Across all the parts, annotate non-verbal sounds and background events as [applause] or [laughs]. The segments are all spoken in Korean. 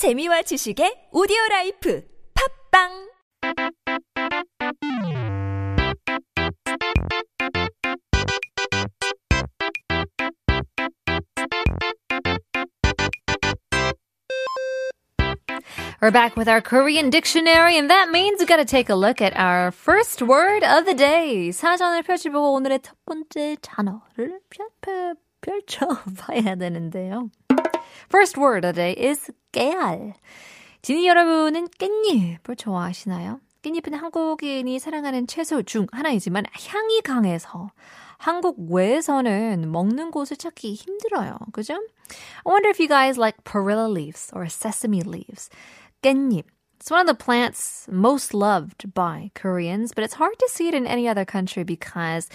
재미와 지식의 오디오 라이프 팝빵 We're back with our Korean dictionary, and that means we gotta take a look at our first word of the day. 사전을 펼쳐보고 오늘의 첫 번째 단어를 펼쳐, 펼쳐봐야 되는데요. First word of the day is 깨알. 지니 여러분은 깻잎을 좋아하시나요? 깻잎은 한국인이 사랑하는 채소 중 하나이지만 향이 강해서 한국 외에서는 먹는 곳을 찾기 힘들어요. 그죠? I wonder if you guys like perilla leaves or sesame leaves. 깻잎. It's one of the plants most loved by Koreans, but it's hard to see it in any other country because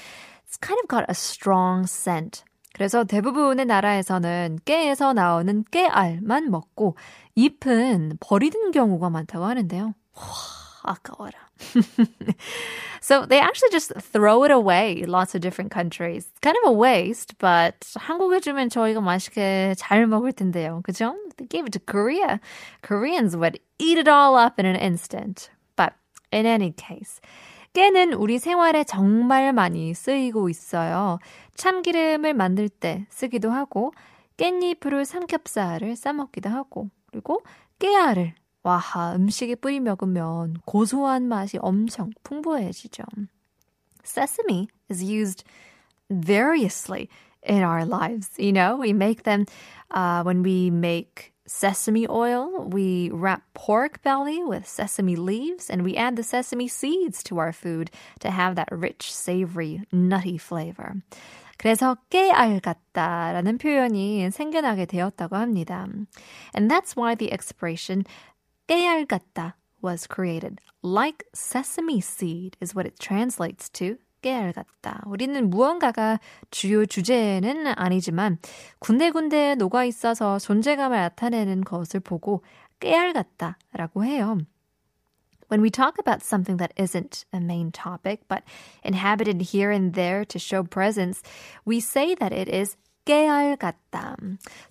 it's kind of got a strong scent. 그래서 대부분의 나라에서는 깨에서 나오는 깨알만 먹고 잎은 버리는 경우가 많다고 하는데요. 와, 아까워라. so they actually just throw it away lots of different countries. Kind of a waste, but 한국에 주면 저희가 맛있게 잘 먹을 텐데요. 그죠? They gave it to Korea. Koreans would eat it all up in an instant. But in any case, 깨는 우리 생활에 정말 많이 쓰이고 있어요. 참기름을 만들 때 쓰기도 하고 깻잎으로 삼겹살을 싸먹기도 하고 그리고 깨알을 와, 음식에 뿌리 먹으면 고소한 맛이 엄청 풍부해지죠. Sesame is used variously in our lives. You know, we make them uh, when we make sesame oil. We wrap pork belly with sesame leaves and we add the sesame seeds to our food to have that rich, savory, nutty flavor. 그래서 깨알 같다라는 표현이 생겨나게 되었다고 합니다. And that's why the expression 깨알 같다 was created. Like sesame seed is what it translates to. 깨알 같다. 우리는 무언가가 주요 주제는 아니지만 군데군데 녹아 있어서 존재감을 나타내는 것을 보고 깨알 같다라고 해요. When we talk about something that isn't a main topic, but inhabited here and there to show presence, we say that it is 깨알 같다.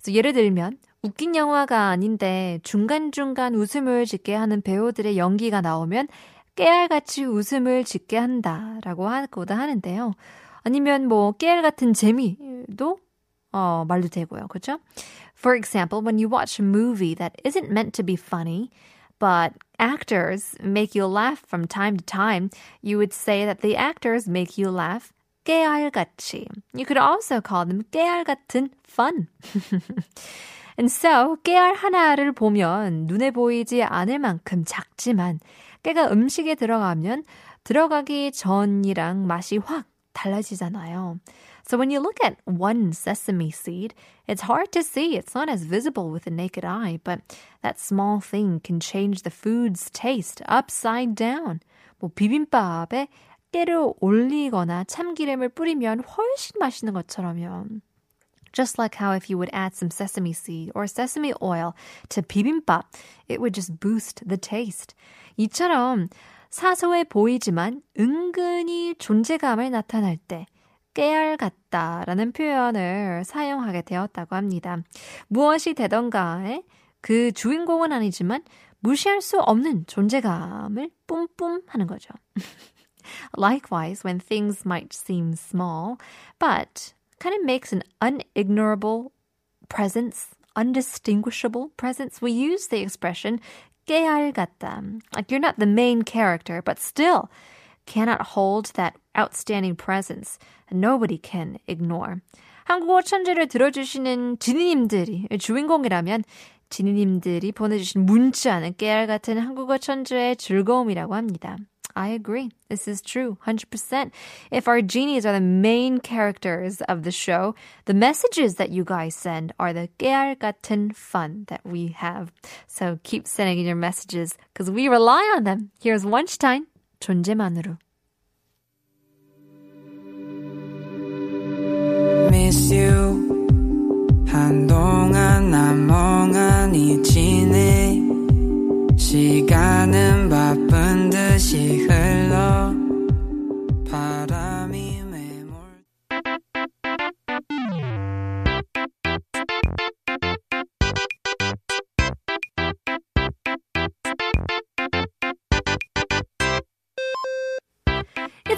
So 예를 들면 웃긴 영화가 아닌데 중간중간 웃음을 짓게 하는 배우들의 연기가 나오면 깨알같이 웃음을 짓게 한다라고 하고도 하는데요. 아니면 뭐 깨알 같은 재미도 어, 말도 되고요. 그렇죠? For example, when you watch a movie that isn't meant to be funny, but actors make you laugh from time to time, you would say that the actors make you laugh 깨알같이. You could also call them 깨알 같은 fun. And so, 깨알 하나를 보면 눈에 보이지 않을 만큼 작지만 깨가 음식에 들어가면 들어가기 전이랑 맛이 확 달라지잖아요. So when you look at one sesame seed, it's hard to see. It's not as visible with the naked eye, but that small thing can change the food's taste upside down. 뭐 비빔밥에 깨를 올리거나 참기름을 뿌리면 훨씬 맛있는 것처럼요. Just like how if you would add some sesame seed or sesame oil to bibimbap, it would just boost the taste. 이처럼 사소해 보이지만 은근히 존재감을 나타낼 때 깨알 같다라는 표현을 사용하게 되었다고 합니다. 무엇이 되던가에 그 주인공은 아니지만 무시할 수 없는 존재감을 뿜뿜 하는 거죠. Likewise, when things might seem small, but kind of makes an unignorable presence, undistinguishable presence, we use the expression 깨알 같다. Like you're not the main character, but still cannot hold that outstanding presence. Nobody can ignore. 한국어 천재를 들어주시는 지니님들이 주인공이라면 지니님들이 보내주신 문자는 깨알 같은 한국어 천재의 즐거움이라고 합니다. I agree. This is true. 100%. If our genies are the main characters of the show, the messages that you guys send are the 깨알 같은 fun that we have. So keep sending in your messages because we rely on them. Here's Weinstein, 존재만으로. Miss you 한동안 난 멍하니 지내 시간은 바쁜 듯이 it's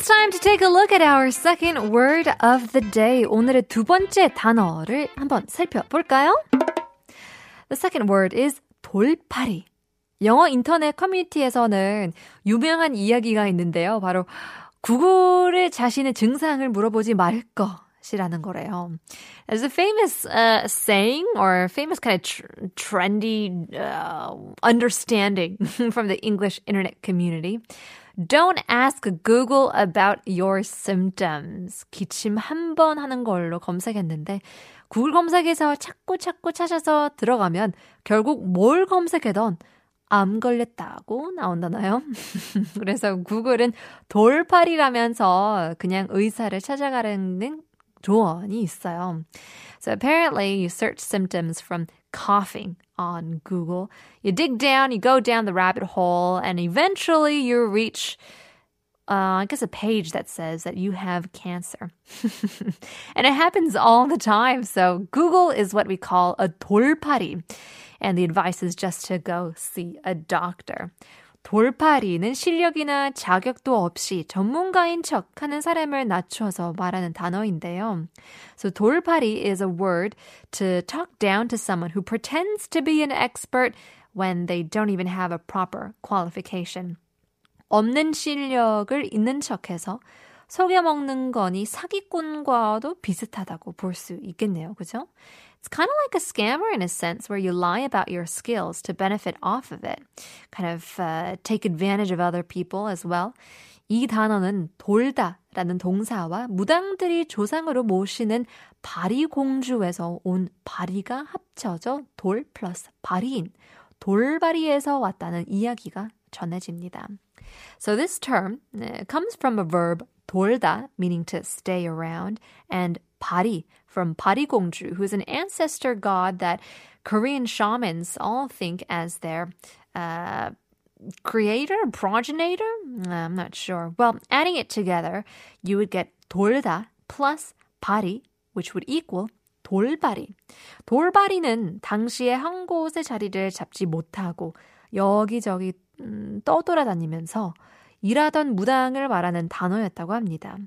time to take a look at our second word of the day. 오늘의 두 번째 단어를 한번 살펴볼까요? The second word is 돌파리. 영어 인터넷 커뮤니티에서는 유명한 이야기가 있는데요. 바로 구글에 자신의 증상을 물어보지 말 것 이라는 거래요. There's a famous uh, saying or famous kind of tr- trendy uh, understanding from the English internet community. Don't ask Google about your symptoms. 기침 한 번 하는 걸로 검색했는데 구글 검색에서 찾고 찾고 찾아서 들어가면 결국 뭘 검색해던 암 걸렸다고 나온다나요? [laughs] 그래서 구글은 돌팔이라면서 그냥 의사를 찾아가는 조언이 있어요. So apparently you search symptoms from coughing on Google. You dig down, you go down the rabbit hole, and eventually you reach uh, I guess a page that says that you have cancer. [laughs] and it happens all the time. So Google is what we call a 돌팔이. And the advice is just to go see a doctor. 돌팔이는 실력이나 자격도 없이 전문가인 척 하는 사람을 낮춰서 말하는 단어인데요. So 돌팔이 is a word to talk down to someone who pretends to be an expert when they don't even have a proper qualification. 없는 실력을 있는 척해서 속여 먹는 거니 사기꾼과도 비슷하다고 볼 수 있겠네요. 그죠? It's kind of like a scammer in a sense where you lie about your skills to benefit off of it. Kind of uh, take advantage of other people as well. 이 단어는 돌다 라는 동사와 무당들이 조상으로 모시는 바리공주에서 온 바리가 합쳐져 돌 플러스 바리인 돌바리에서 왔다는 이야기가 전해집니다. So this term comes from a verb 돌다, meaning to stay around, and 바리, from 바리공주, who is an ancestor god that Korean shamans all think as their uh, creator, progenitor? I'm not sure. Well, adding it together, you would get 돌다 plus 바리, which would equal 돌바리. 돌바리는 당시에 한 곳에 자리를 잡지 못하고 여기저기 음, 떠돌아다니면서 일하던 무당을 말하는 단어였다고 합니다.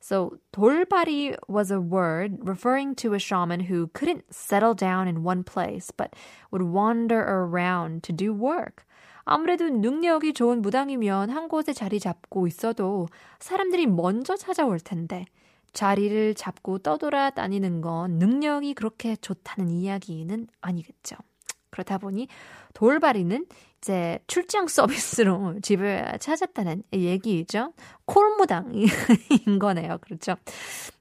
So 돌발이 was a word referring to a shaman who couldn't settle down in one place but would wander around to do work. 아무래도 능력이 좋은 무당이면 한 곳에 자리 잡고 있어도 사람들이 먼저 찾아올 텐데 자리를 잡고 떠돌아다니는 건 능력이 그렇게 좋다는 이야기는 아니겠죠. 그렇다 보니 돌발이는 이제 출장 서비스로 집을 찾았다는 얘기죠. 콜무당인 거네요. 그렇죠.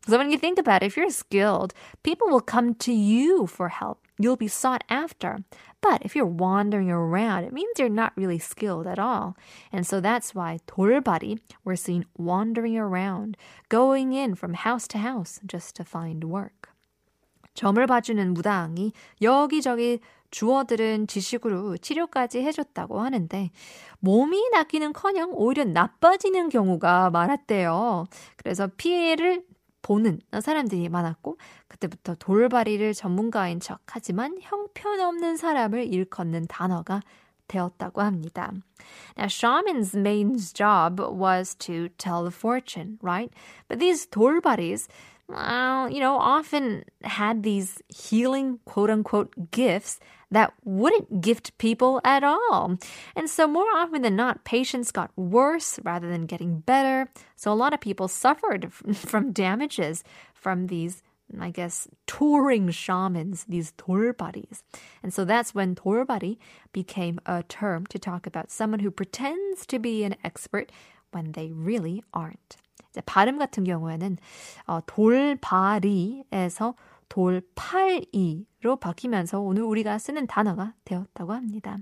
So when you think about it, if you're skilled, people will come to you for help. You'll be sought after. But if you're wandering around, it means you're not really skilled at all. And so that's why 돌발이, we're seen wandering around, going in from house to house just to find work. 점을 봐주는 무당이 여기저기 주어들은 지식으로 치료까지 해줬다고 하는데 몸이 낫기는커녕 오히려 나빠지는 경우가 많았대요. 그래서 피해를 보는 사람들이 많았고 그때부터 돌발이를 전문가인 척 하지만 형편없는 사람을 일컫는 단어가 되었다고 합니다. Now, shaman's main job was to tell the fortune, right? But these 돌바리s uh, you know, often had these healing quote unquote gifts that wouldn't gift people at all. And so, more often than not, patients got worse rather than getting better. So, a lot of people suffered [laughs] from damages from these. I guess touring shamans, these 돌바리s. And so that's when 돌바리 became a term to talk about someone who pretends to be an expert when they really aren't. 이제 발음 같은 경우에는 어, 돌바리에서 돌팔이로 바뀌면서 오늘 우리가 쓰는 단어가 되었다고 합니다.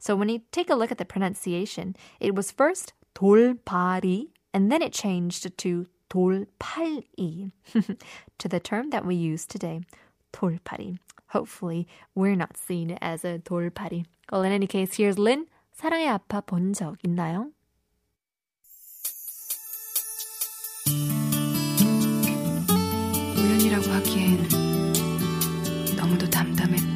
So when you take a look at the pronunciation, it was first 돌바리 and then it changed to 돌팔이 [laughs] to the term that we use today, 돌팔이. Hopefully, we're not seen as a 돌팔이. Well, in any case, here's Lynn. 사랑에 아파 본 적 있나요? 우연이라고 하기엔 너무도 담담했던 그의 표정. 그리고